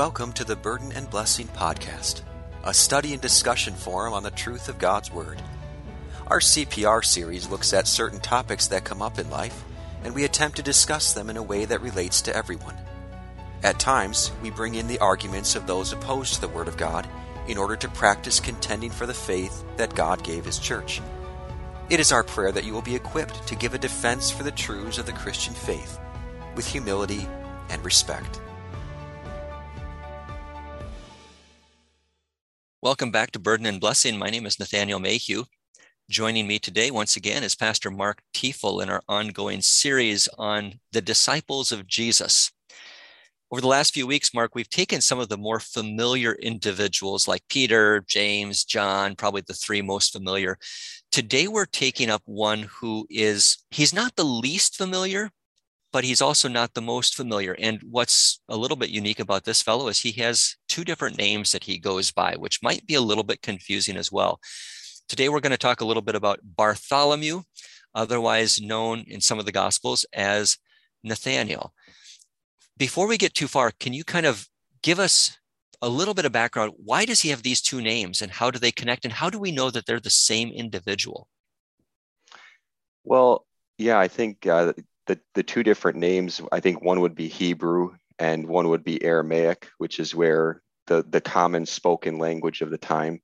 Welcome to the Burden and Blessing Podcast, a study and discussion forum on the truth of God's Word. Our CPR series looks at certain topics that come up in life, and we attempt to discuss them in a way that relates to everyone. At times, we bring in the arguments of those opposed to the Word of God in order to practice contending for the faith that God gave His church. It is our prayer that you will be equipped to give a defense for the truths of the Christian faith with humility and respect. Welcome back to Burden and Blessing. My name is Nathaniel Mayhew. Joining me today, once again, is Pastor Mark Tiefel in our ongoing series on the disciples of Jesus. Over the last few weeks, Mark, we've taken some of the more familiar individuals like Peter, James, John, probably the three most familiar. Today, we're taking up one who is, he's not the least familiar, but he's also not the most familiar. And what's a little bit unique about this fellow is he has two different names that he goes by, which might be a little bit confusing as well. Today, we're going to talk a little bit about Bartholomew, otherwise known in some of the Gospels as Nathaniel. Before we get too far, can you kind of give us a little bit of background? Why does he have these two names and how do they connect? And how do we know that they're the same individual? Well, yeah, I think uh, the, the two different names, I think one would be Hebrew and one would be Aramaic, which is where the, the common spoken language of the time.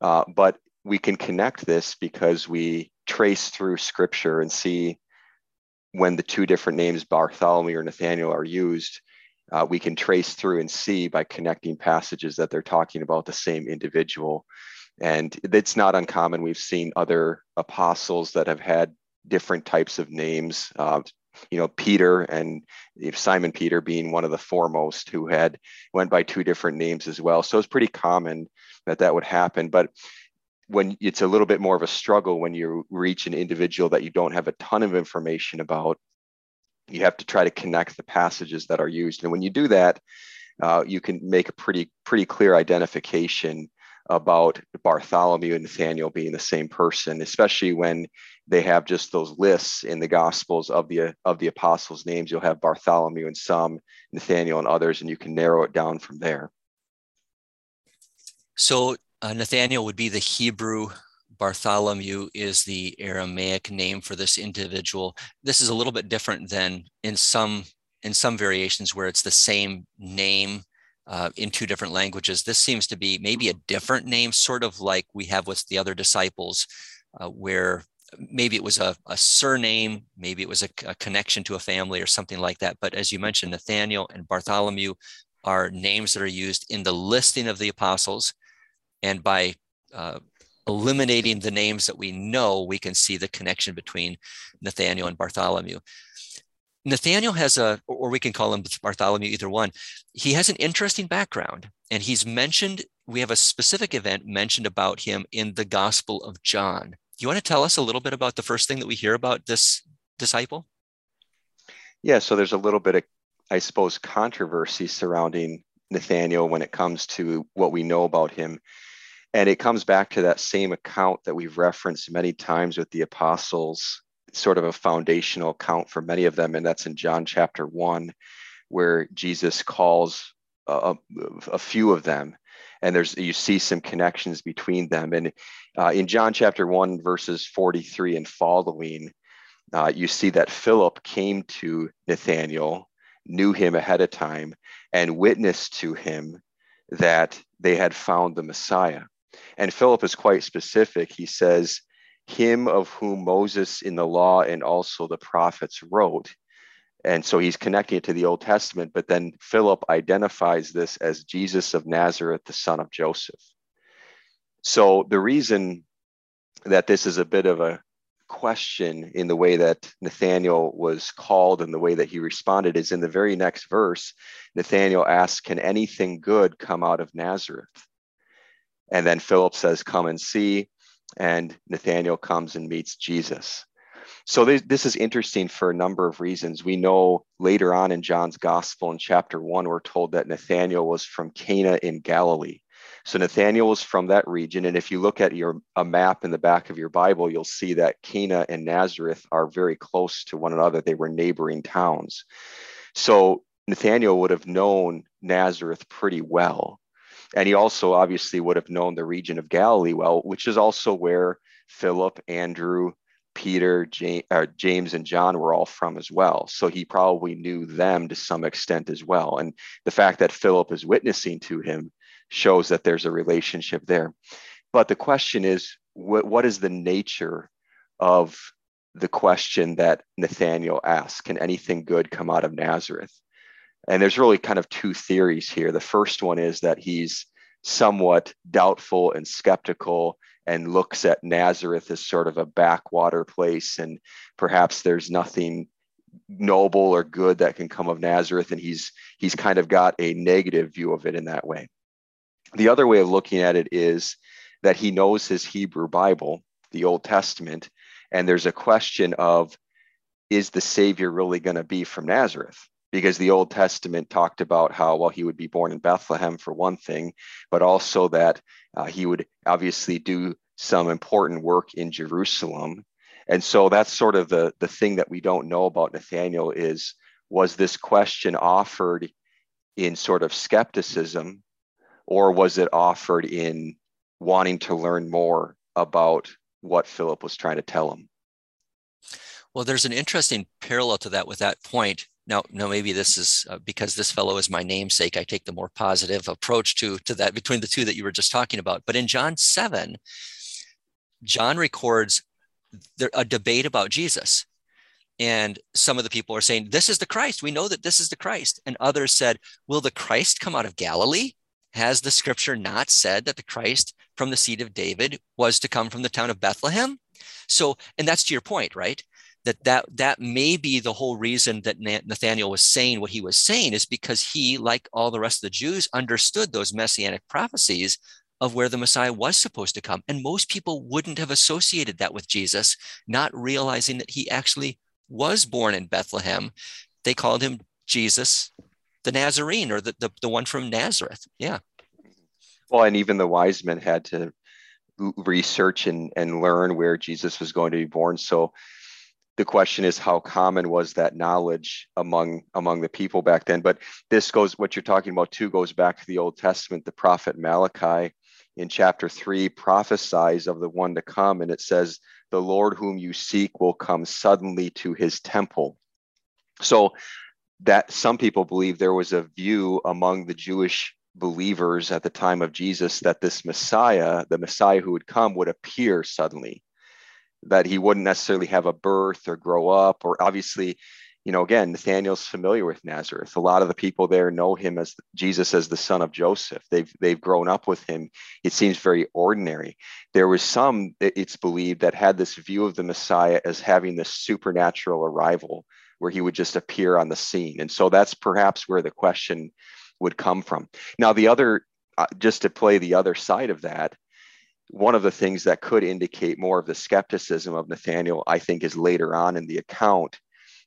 Uh, but we can connect this because we trace through scripture and see when the two different names, Bartholomew or Nathaniel, are used. Uh, we can trace through and see by connecting passages that they're talking about the same individual. And it's not uncommon. We've seen other apostles that have had different types of names. Uh, you know, Peter and Simon Peter being one of the foremost who had went by two different names as well. So it's pretty common that that would happen. But when it's a little bit more of a struggle when you reach an individual that you don't have a ton of information about, you have to try to connect the passages that are used. And when you do that, uh, you can make a pretty pretty clear identification about Bartholomew and Nathaniel being the same person, especially when they have just those lists in the Gospels of the of the apostles' names. You'll have Bartholomew and some, Nathaniel and others, and you can narrow it down from there. So uh, Nathaniel would be the Hebrew. Bartholomew is the Aramaic name for this individual. This is a little bit different than in some in some variations where it's the same name uh, in two different languages. This seems to be maybe a different name, sort of like we have with the other disciples, uh, where maybe it was a, a surname, maybe it was a, a, connection to a family or something like that. But as you mentioned, Nathaniel and Bartholomew are names that are used in the listing of the apostles. And by uh, eliminating the names that we know, we can see the connection between Nathaniel and Bartholomew. Nathaniel has a, or we can call him Bartholomew, either one. He has an interesting background, and he's mentioned. We have a specific event mentioned about him in the Gospel of John. Do you want to tell us a little bit about the first thing that we hear about this disciple? Yeah, so there's a little bit of, I suppose, controversy surrounding Nathaniel when it comes to what we know about him. And it comes back to that same account that we've referenced many times with the apostles sort of a foundational account for many of them, and that's in John chapter one, where Jesus calls a, a few of them, and there's you see some connections between them. And uh, in John chapter one, verses 43 and following, uh, you see that Philip came to Nathanael, knew him ahead of time, and witnessed to him that they had found the Messiah. And Philip is quite specific. He says, him of whom Moses in the law and also the prophets wrote. And so he's connecting it to the Old Testament, but then Philip identifies this as Jesus of Nazareth, the son of Joseph. So the reason that this is a bit of a question in the way that Nathaniel was called and the way that he responded is in the very next verse. Nathaniel asks, Can anything good come out of Nazareth? And then Philip says, Come and see and Nathaniel comes and meets Jesus. So this, this is interesting for a number of reasons. We know later on in John's gospel in chapter one, we're told that Nathaniel was from Cana in Galilee. So Nathaniel was from that region. And if you look at your a map in the back of your Bible, you'll see that Cana and Nazareth are very close to one another. They were neighboring towns. So Nathaniel would have known Nazareth pretty well. And he also obviously would have known the region of Galilee well, which is also where Philip, Andrew, Peter, James, uh, James, and John were all from as well. So he probably knew them to some extent as well. And the fact that Philip is witnessing to him shows that there's a relationship there. But the question is, what, what is the nature of the question that Nathaniel asks? Can anything good come out of Nazareth? And there's really kind of two theories here. The first one is that he's somewhat doubtful and skeptical and looks at Nazareth as sort of a backwater place, and perhaps there's nothing noble or good that can come of Nazareth, and he's he's kind of got a negative view of it in that way. The other way of looking at it is that he knows his Hebrew Bible, the Old Testament, and there's a question of is the Savior really going to be from Nazareth? Because the Old Testament talked about how, well, he would be born in Bethlehem for one thing, but also that uh, he would obviously do some important work in Jerusalem. And so that's sort of the, the thing that we don't know about Nathaniel is was this question offered in sort of skepticism or was it offered in wanting to learn more about what Philip was trying to tell him? Well, there's an interesting parallel to that with that point. Now, now maybe this is uh, because this fellow is my namesake. I take the more positive approach to to that between the two that you were just talking about. But in John seven, John records there, a debate about Jesus, and some of the people are saying, "This is the Christ. We know that this is the Christ." And others said, "Will the Christ come out of Galilee? Has the Scripture not said that the Christ from the seed of David was to come from the town of Bethlehem?" So, and that's to your point, right? That that that may be the whole reason that Nathaniel was saying what he was saying is because he, like all the rest of the Jews, understood those messianic prophecies of where the Messiah was supposed to come. And most people wouldn't have associated that with Jesus, not realizing that he actually was born in Bethlehem. They called him Jesus, the Nazarene, or the, the, the one from Nazareth. Yeah. Well, and even the wise men had to research and, and learn where Jesus was going to be born. So the question is how common was that knowledge among among the people back then? But this goes what you're talking about too goes back to the old testament the prophet malachi. In chapter 3 prophesies of the one to come and it says the lord whom you seek will come suddenly to his temple. So that some people believe there was a view among the jewish believers at the time of jesus that this messiah the messiah who would come would appear suddenly that he wouldn't necessarily have a birth or grow up or obviously you know again nathaniel's familiar with nazareth. A lot of the people there know him as jesus as the son of joseph. They've they've grown up with him. It seems very ordinary. There was some it's believed that had this view of the messiah as having this supernatural arrival where he would just appear on the scene. And so that's perhaps where the question would come from. Now the other uh, just to play the other side of that one of the things that could indicate more of the skepticism of Nathaniel, I think, is later on in the account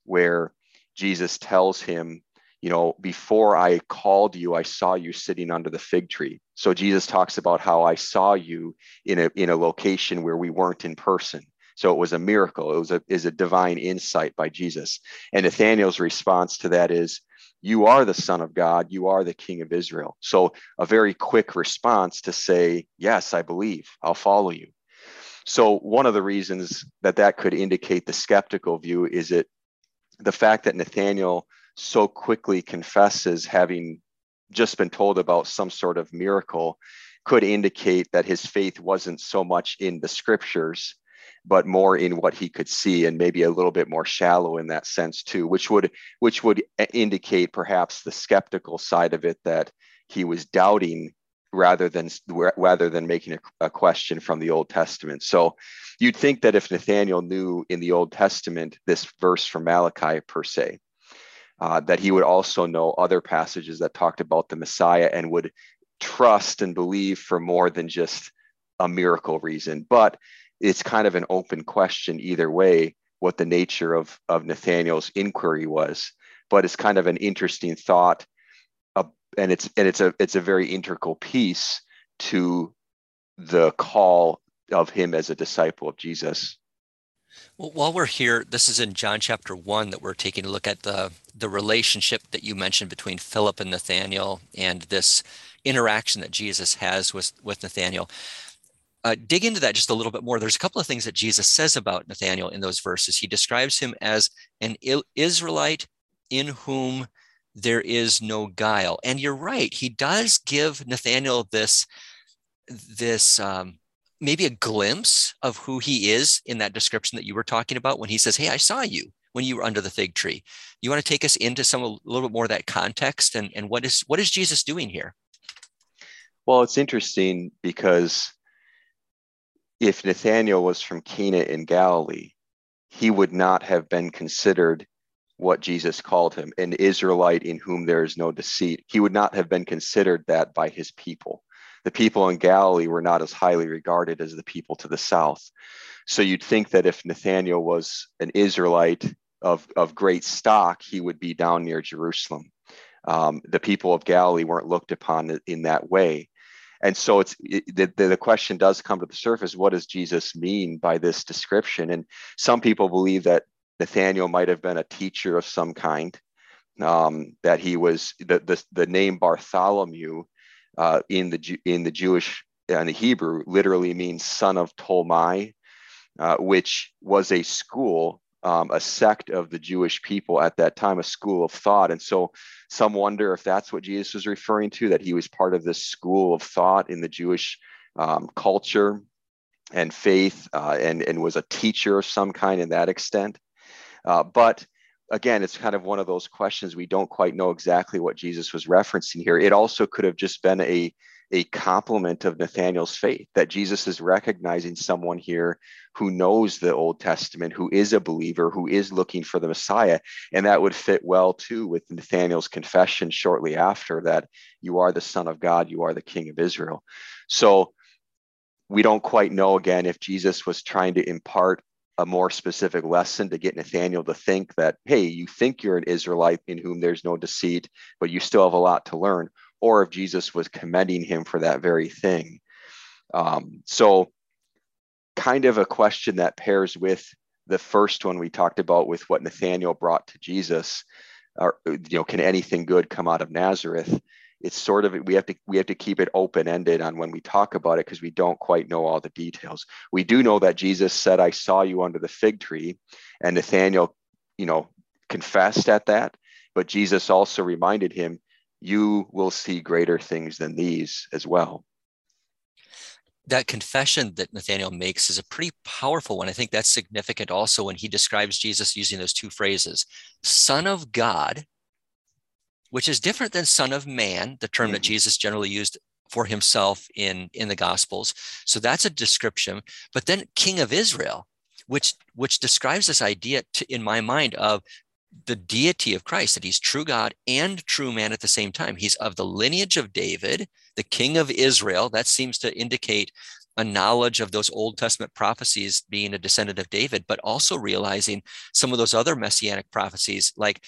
where Jesus tells him, you know, before I called you, I saw you sitting under the fig tree. So Jesus talks about how I saw you in a in a location where we weren't in person. So it was a miracle. It was a is a divine insight by Jesus. And Nathaniel's response to that is, you are the son of God, you are the king of Israel. So, a very quick response to say, Yes, I believe, I'll follow you. So, one of the reasons that that could indicate the skeptical view is it the fact that Nathaniel so quickly confesses having just been told about some sort of miracle could indicate that his faith wasn't so much in the scriptures but more in what he could see and maybe a little bit more shallow in that sense too which would which would indicate perhaps the skeptical side of it that he was doubting rather than rather than making a, a, question from the Old Testament. So you'd think that if Nathaniel knew in the Old Testament this verse from Malachi per se, uh, that he would also know other passages that talked about the Messiah and would trust and believe for more than just a miracle reason. But it's kind of an open question either way what the nature of, of Nathaniel's inquiry was. But it's kind of an interesting thought, uh, and it's and it's a it's a very integral piece to the call of him as a disciple of Jesus. Well, while we're here, this is in John chapter one that we're taking a look at the the relationship that you mentioned between Philip and Nathaniel and this interaction that Jesus has with, with Nathaniel. Uh, dig into that just a little bit more. There's a couple of things that Jesus says about Nathaniel in those verses. He describes him as an Israelite in whom there is no guile. And you're right, he does give Nathaniel this, this um, maybe a glimpse of who he is in that description that you were talking about when he says, Hey, I saw you when you were under the fig tree. You want to take us into some a little bit more of that context and, and what is what is Jesus doing here? Well, it's interesting because if Nathanael was from Cana in Galilee, he would not have been considered what Jesus called him, an Israelite in whom there is no deceit. He would not have been considered that by his people. The people in Galilee were not as highly regarded as the people to the south. So you'd think that if Nathanael was an Israelite of, of great stock, he would be down near Jerusalem. Um, the people of Galilee weren't looked upon in that way. And so it's it, the, the question does come to the surface what does Jesus mean by this description? And some people believe that Nathaniel might have been a teacher of some kind, um, that he was the, the, the name Bartholomew uh, in the in the Jewish and the Hebrew literally means son of Tolmai, uh, which was a school, um, a sect of the Jewish people at that time, a school of thought. And so some wonder if that's what Jesus was referring to, that he was part of this school of thought in the Jewish um, culture and faith uh, and, and was a teacher of some kind in that extent. Uh, but again, it's kind of one of those questions we don't quite know exactly what Jesus was referencing here. It also could have just been a a compliment of Nathaniel's faith that Jesus is recognizing someone here who knows the Old Testament, who is a believer, who is looking for the Messiah. And that would fit well too with Nathaniel's confession shortly after that you are the Son of God, you are the King of Israel. So we don't quite know again if Jesus was trying to impart a more specific lesson to get Nathaniel to think that, hey, you think you're an Israelite in whom there's no deceit, but you still have a lot to learn, or if Jesus was commending him for that very thing. Um, so, kind of a question that pairs with the first one we talked about with what Nathaniel brought to Jesus. Or, you know, can anything good come out of Nazareth? it's sort of we have to we have to keep it open ended on when we talk about it because we don't quite know all the details. We do know that Jesus said, "I saw you under the fig tree," and Nathaniel, you know, confessed at that. But Jesus also reminded him, "You will see greater things than these as well." That confession that Nathaniel makes is a pretty powerful one. I think that's significant also when he describes Jesus using those two phrases, Son of God which is different than son of man, the term mm-hmm. that Jesus generally used for himself in, in the Gospels. So that's a description. But then King of Israel, which, which describes this idea to, in my mind of the deity of Christ, that he's true God and true man at the same time. He's of the lineage of David, the king of Israel. That seems to indicate a knowledge of those Old Testament prophecies being a descendant of David, but also realizing some of those other messianic prophecies, like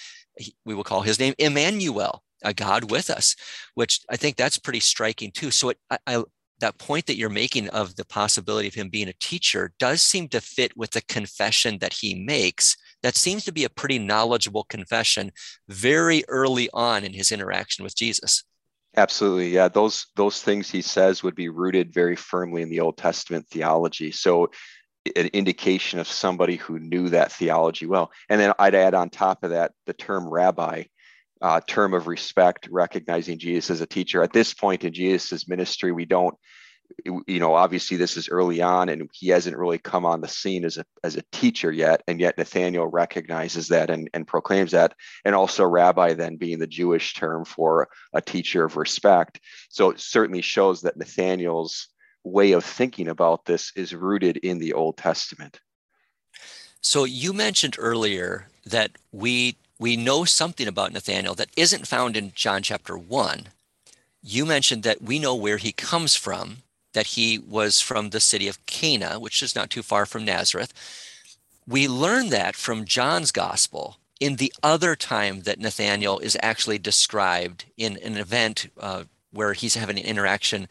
we will call his name Emmanuel, a God with us, which I think that's pretty striking too. So it, I, I, that point that you're making of the possibility of him being a teacher does seem to fit with the confession that he makes. That seems to be a pretty knowledgeable confession very early on in his interaction with Jesus. Absolutely. Yeah. Those those things he says would be rooted very firmly in the Old Testament theology. So an indication of somebody who knew that theology well. And then I'd add on top of that the term rabbi, uh, term of respect, recognizing Jesus as a teacher. At this point in Jesus' ministry, we don't, you know, obviously this is early on and he hasn't really come on the scene as a, as a teacher yet. And yet Nathaniel recognizes that and, and proclaims that. And also rabbi then being the Jewish term for a teacher of respect. So it certainly shows that Nathaniel's way of thinking about this is rooted in the Old Testament. So you mentioned earlier that we we know something about Nathaniel that isn't found in John chapter 1. You mentioned that we know where he comes from, that he was from the city of Cana, which is not too far from Nazareth. We learn that from John's gospel in the other time that Nathaniel is actually described in an event uh, where he's having an interaction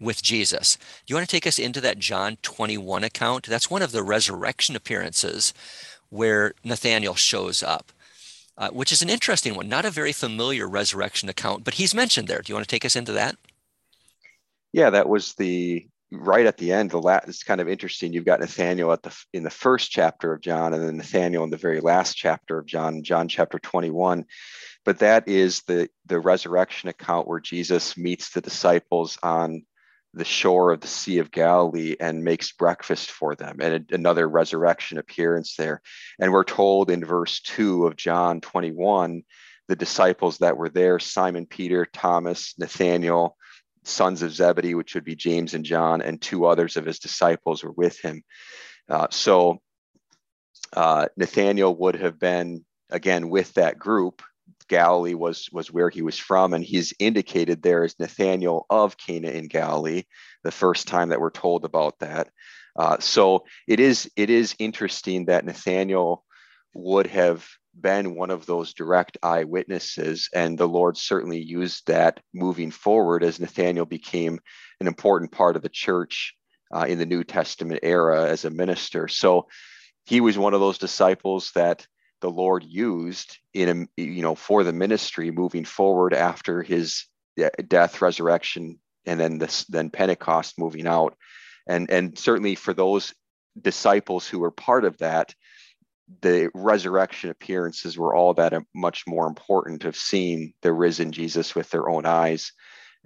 with Jesus. Do you want to take us into that John 21 account? That's one of the resurrection appearances where Nathaniel shows up. uh, which is an interesting one, not a very familiar resurrection account, but he's mentioned there. Do you want to take us into that? Yeah, that was the right at the end. The last it's kind of interesting. You've got Nathaniel at the in the first chapter of John, and then Nathaniel in the very last chapter of John, John chapter 21. But that is the the resurrection account where Jesus meets the disciples on the shore of the Sea of Galilee and makes breakfast for them, and another resurrection appearance there. And we're told in verse 2 of John 21 the disciples that were there Simon Peter, Thomas, Nathaniel, sons of Zebedee, which would be James and John, and two others of his disciples were with him. Uh, so uh, Nathaniel would have been, again, with that group Galilee was was where he was from, and he's indicated there as Nathaniel of Cana in Galilee, the first time that we're told about that. Uh, so it is it is interesting that Nathaniel would have been one of those direct eyewitnesses, and the Lord certainly used that moving forward as Nathaniel became an important part of the church uh, in the New Testament era as a minister. So he was one of those disciples that the Lord used in a, you know for the ministry moving forward after his death, resurrection, and then this then Pentecost moving out, and and certainly for those disciples who were part of that, the resurrection appearances were all that much more important of seeing the risen Jesus with their own eyes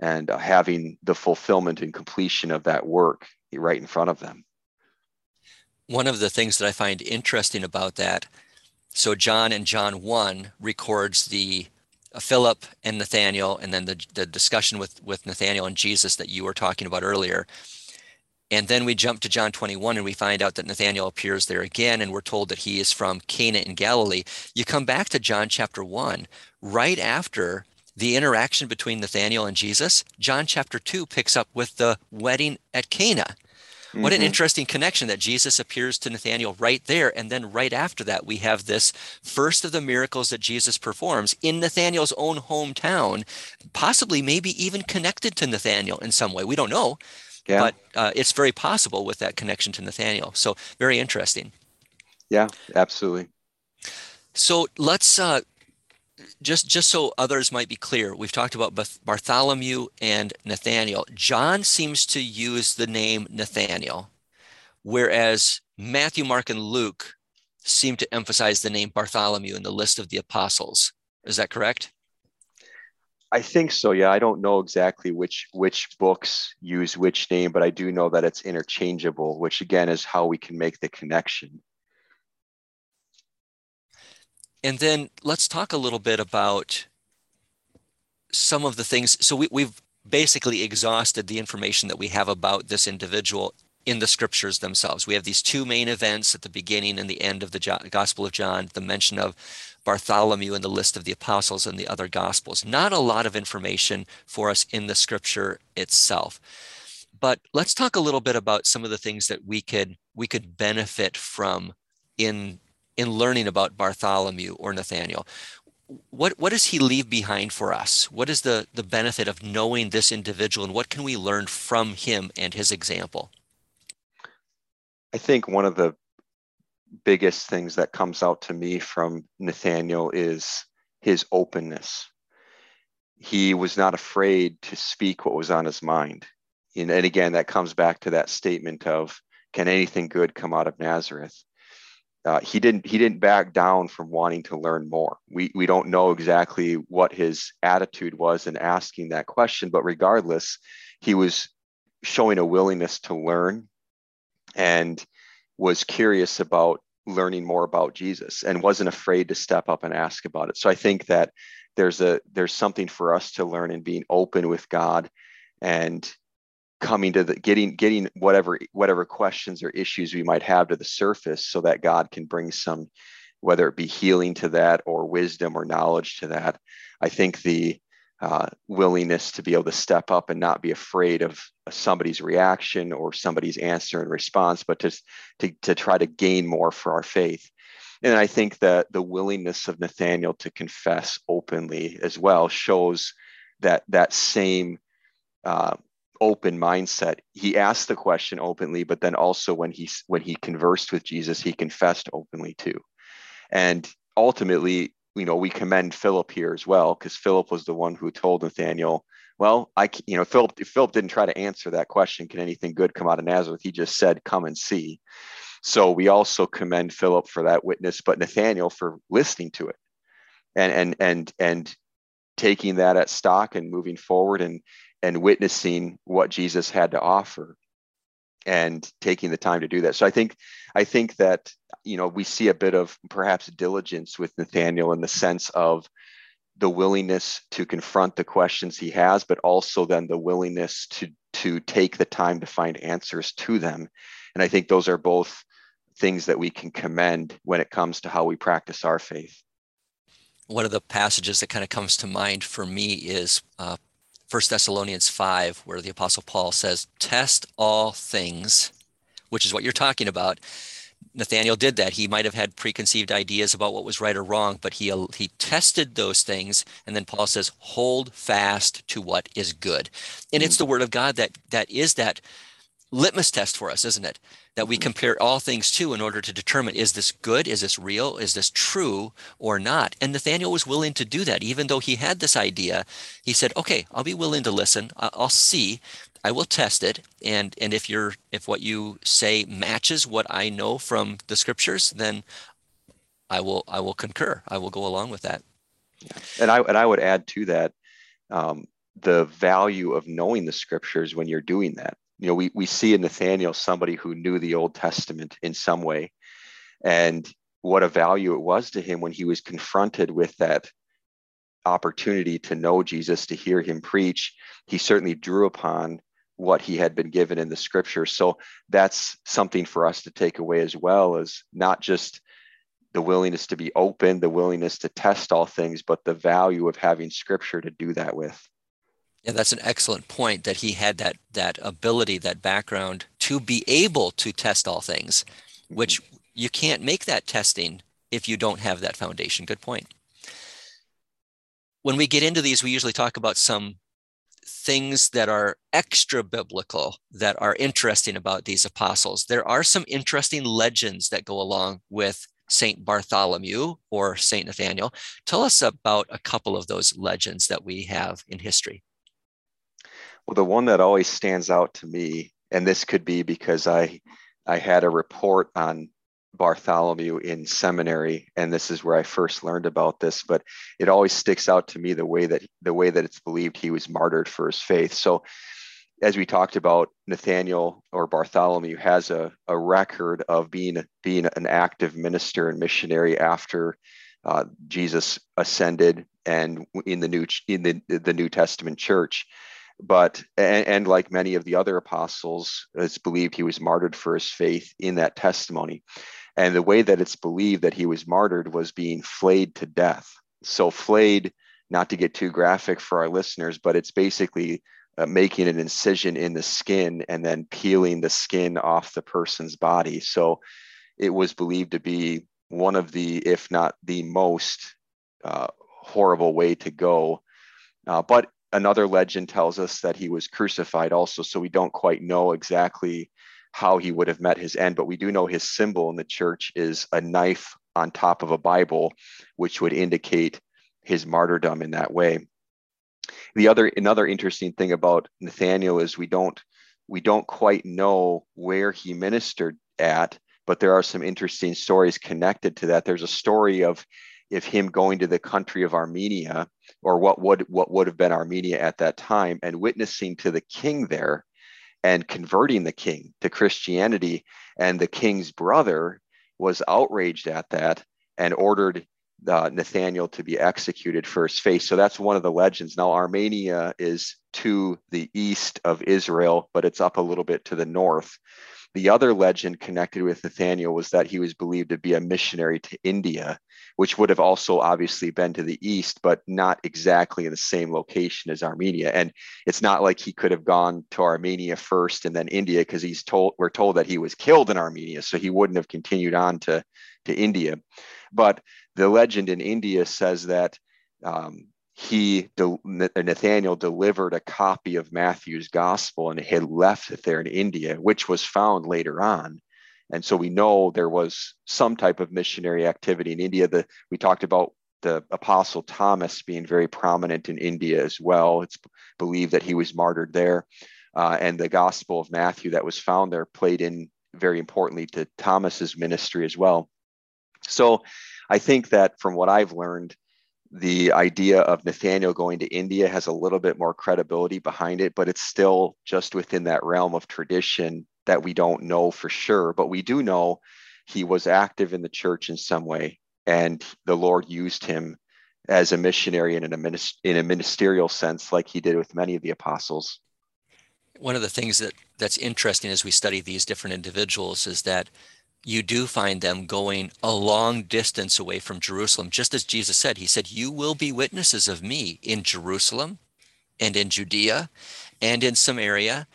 and uh, having the fulfillment and completion of that work right in front of them. One of the things that I find interesting about that so John and John 1 records the uh, Philip and Nathaniel, and then the, the discussion with, with Nathaniel and Jesus that you were talking about earlier. And then we jump to John 21 and we find out that Nathaniel appears there again, and we're told that he is from Cana in Galilee. You come back to John chapter 1, right after the interaction between Nathaniel and Jesus, John chapter 2 picks up with the wedding at Cana. What an mm-hmm. interesting connection that Jesus appears to Nathanael right there. And then right after that, we have this first of the miracles that Jesus performs in Nathanael's own hometown, possibly maybe even connected to Nathanael in some way. We don't know, yeah. but uh, it's very possible with that connection to Nathanael. So very interesting. Yeah, absolutely. So let's uh, just just so others might be clear, we've talked about Bartholomew and Nathaniel. John seems to use the name Nathaniel, whereas Matthew, Mark, and Luke seem to emphasize the name Bartholomew in the list of the apostles. Is that correct? I think so. Yeah, I don't know exactly which which books use which name, but I do know that it's interchangeable, which again is how we can make the connection. And then let's talk a little bit about some of the things. So we, we've basically exhausted the information that we have about this individual in the scriptures themselves. We have these two main events at the beginning and the end of the Gospel of John, the mention of Bartholomew in the list of the apostles and the other gospels. Not a lot of information for us in the scripture itself. But let's talk a little bit about some of the things that we could we could benefit from in in learning about Bartholomew or Nathaniel? What, what does he leave behind for us? What is the, the benefit of knowing this individual and what can we learn from him and his example? I think one of the biggest things that comes out to me from Nathaniel is his openness. He was not afraid to speak what was on his mind. And, and again, that comes back to that statement of, can anything good come out of Nazareth? uh, he didn't he didn't back down from wanting to learn more. We we don't know exactly what his attitude was in asking that question, but regardless, he was showing a willingness to learn and was curious about learning more about Jesus and wasn't afraid to step up and ask about it. So I think that there's a there's something for us to learn in being open with God and coming to the getting getting whatever whatever questions or issues we might have to the surface so that god can bring some whether it be healing to that or wisdom or knowledge to that i think the uh, willingness to be able to step up and not be afraid of somebody's reaction or somebody's answer and response but to, to, to try to gain more for our faith. And i think that the willingness of nathaniel to confess openly as well shows that that same uh, open mindset. He asked the question openly but then also when he when he conversed with jesus he confessed openly too. And ultimately you know we commend Philip here as well because Philip was the one who told Nathaniel, well, I you know Philip Philip didn't try to answer that question. Can anything good come out of Nazareth? He just said, "Come and see." So we also commend Philip for that witness, but Nathaniel for listening to it, and and and and taking that at stock and moving forward and and witnessing what Jesus had to offer and taking the time to do that. So I think I think that you know we see a bit of perhaps diligence with Nathaniel in the sense of the willingness to confront the questions he has, but also then the willingness to to take the time to find answers to them. And I think those are both things that we can commend when it comes to how we practice our faith. One of the passages that kind of comes to mind for me is uh, 1 Thessalonians 5, where the Apostle Paul says, Test all things, which is what you're talking about. Nathaniel did that. He might have had preconceived ideas about what was right or wrong, but he he tested those things. And then Paul says, "Hold fast to what is good." And it's mm. the Word of God that that is that litmus test for us, isn't it? That we mm-hmm. compare all things to in order to determine is this good, is this real, is this true or not? And Nathaniel was willing to do that, even though he had this idea. He said, "Okay, I'll be willing to listen. I'll see. I will test it, and and if you're if what you say matches what I know from the scriptures, then I will I will concur. I will go along with that." And I and I would add to that. Um, the value of knowing the scriptures when you're doing that you know, we, we see in Nathaniel somebody who knew the Old Testament in some way. And what a value it was to him when he was confronted with that opportunity to know Jesus, to hear him preach. He certainly drew upon what he had been given in the scripture. So that's something for us to take away as well as not just the willingness to be open, the willingness to test all things, but the value of having scripture to do that with. Yeah, that's an excellent point that he had that that ability, that background to be able to test all things, mm-hmm. which you can't make that testing if you don't have that foundation. Good point. When we get into these, we usually talk about some things that are extra biblical that are interesting about these apostles. There are some interesting legends that go along with Saint Bartholomew or Saint Nathaniel. Tell us about a couple of those legends that we have in history. Well, the one that always stands out to me, and this could be because I I had a report on Bartholomew in seminary, and this is where I first learned about this. But it always sticks out to me the way that the way that it's believed he was martyred for his faith. So, as we talked about, Nathaniel or Bartholomew has a, a record of being being an active minister and missionary after uh, Jesus ascended and in the new in the the New Testament church but and, and, like many of the other apostles it's believed he was martyred for his faith in that testimony. And the way that it's believed that he was martyred was being flayed to death. So flayed not to get too graphic for our listeners but it's basically uh, making an incision in the skin and then peeling the skin off the person's body. So it was believed to be one of the if not the most uh, horrible way to go. Uh, but another legend tells us that he was crucified also, so we don't quite know exactly how he would have met his end, but we do know his symbol in the church is a knife on top of a Bible, which would indicate his martyrdom in that way. The other another interesting thing about Nathaniel is we don't we don't quite know where he ministered at, but there are some interesting stories connected to that. There's a story of if him going to the country of Armenia or what would what would have been Armenia at that time and witnessing to the king there and converting the king to Christianity and the king's brother was outraged at that and ordered uh, Nathaniel to be executed for his faith. So that's one of the legends. Now, Armenia is to the east of Israel, but it's up a little bit to the north. The other legend connected with Nathaniel was that he was believed to be a missionary to India, which would have also obviously been to the east, but not exactly in the same location as Armenia. And it's not like he could have gone to Armenia first and then India, because he's told we're told that he was killed in Armenia, so he wouldn't have continued on to, to India. But the legend in India says that um, he Nathaniel delivered a copy of Matthew's gospel and had left it there in India, which was found later on. And so we know there was some type of missionary activity in India. That we talked about the apostle Thomas being very prominent in India as well. It's believed that he was martyred there. Uh, and the Gospel of Matthew that was found there played in very importantly to Thomas's ministry as well. So I think that from what I've learned, the idea of Nathaniel going to India has a little bit more credibility behind it, but it's still just within that realm of tradition that we don't know for sure. But we do know he was active in the church in some way, and the Lord used him as a missionary in, a in a ministerial sense, like he did with many of the apostles. One of the things that that's interesting as we study these different individuals is that you do find them going a long distance away from Jerusalem, just as Jesus said. He said, You will be witnesses of me in Jerusalem and in Judea and in Samaria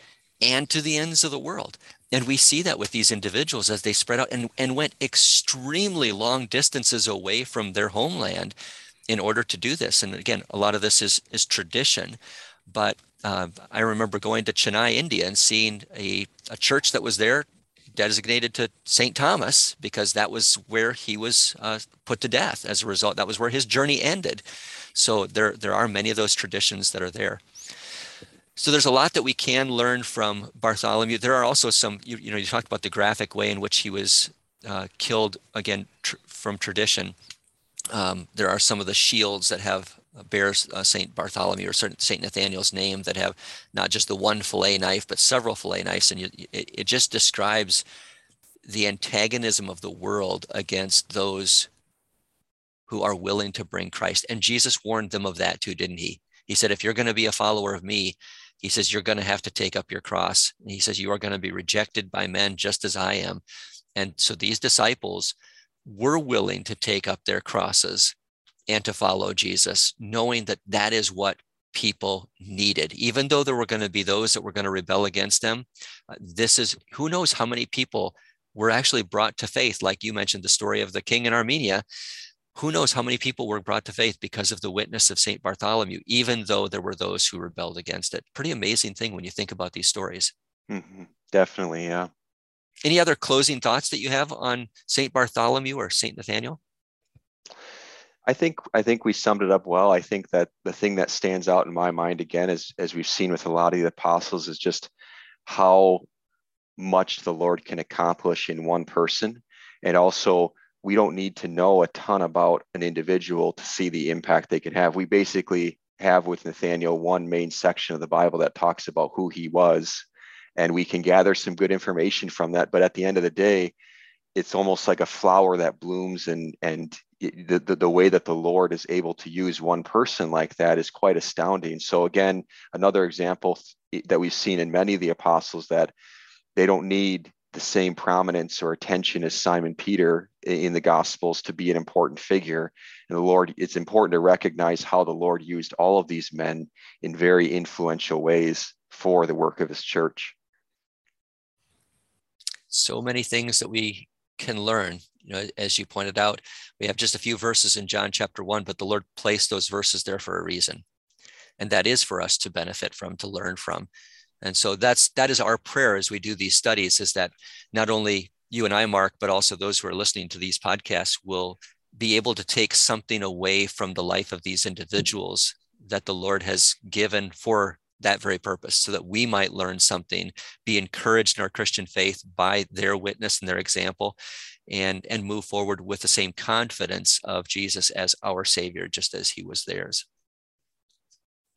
and to the ends of the world. And we see that with these individuals as they spread out and, and went extremely long distances away from their homeland in order to do this. And again, a lot of this is, is tradition. But uh, I remember going to Chennai, India, and seeing a, a church that was there designated to St. Thomas because that was where he was uh, put to death as a result. That was where his journey ended. So there, there are many of those traditions that are there. So there's a lot that we can learn from Bartholomew. There are also some, you, you know, you talked about the graphic way in which he was uh, killed, again, tr- from tradition. Um, there are some of the shields that have bears uh, Saint Bartholomew or Saint Nathaniel's name that have not just the one fillet knife but several fillet knives, and you, it, it just describes the antagonism of the world against those who are willing to bring Christ. And Jesus warned them of that too, didn't he? He said, if you're going to be a follower of me, he says, you're going to have to take up your cross. And he says, you are going to be rejected by men just as I am. And so these disciples were willing to take up their crosses and to follow Jesus, knowing that that is what people needed. Even though there were going to be those that were going to rebel against them, uh, this is who knows how many people were actually brought to faith. Like you mentioned, the story of the king in Armenia. Who knows how many people were brought to faith because of the witness of St. Bartholomew, even though there were those who rebelled against it. Pretty amazing thing when you think about these stories. Mm-hmm. Definitely, yeah. Any other closing thoughts that you have on St. Bartholomew or St. Nathaniel? I think I think we summed it up well. I think that the thing that stands out in my mind again is as we've seen with a lot of the apostles is just how much the Lord can accomplish in one person. And also we don't need to know a ton about an individual to see the impact they can have. We basically have with Nathaniel one main section of the Bible that talks about who he was, and we can gather some good information from that. But at the end of the day, it's almost like a flower that blooms and and the, the, the, way that the lord is able to use one person like that is quite astounding. So again another example that we've seen in many of the apostles that they don't need the same prominence or attention as simon peter in the gospels to be an important figure. And the lord it's important to recognize how the lord used all of these men in very influential ways for the work of his church. So many things that we can learn. You know, as you pointed out, we have just a few verses in John chapter one, but the Lord placed those verses there for a reason. And that is for us to benefit from, to learn from. And so that's that is our prayer as we do these studies, is that not only you and I, Mark, but also those who are listening to these podcasts will be able to take something away from the life of these individuals that the Lord has given for that very purpose so that we might learn something be encouraged in our christian faith by their witness and their example and and move forward with the same confidence of jesus as our savior just as he was theirs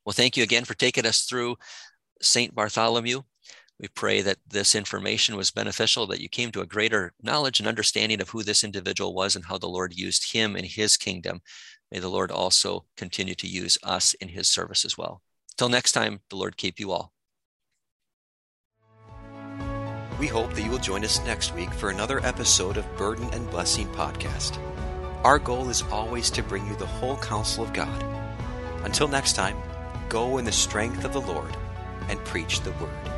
well thank you again for taking us through saint bartholomew we pray that this information was beneficial, that you came to a greater knowledge and understanding of who this individual was and how the Lord used him in his kingdom. May the Lord also continue to use us in his service as well. Till next time, the Lord keep you all. We hope that you will join us next week for another episode of Burden and Blessing Podcast. Our goal is always to bring you the whole counsel of God. Until next time, go in the strength of the Lord and preach the word.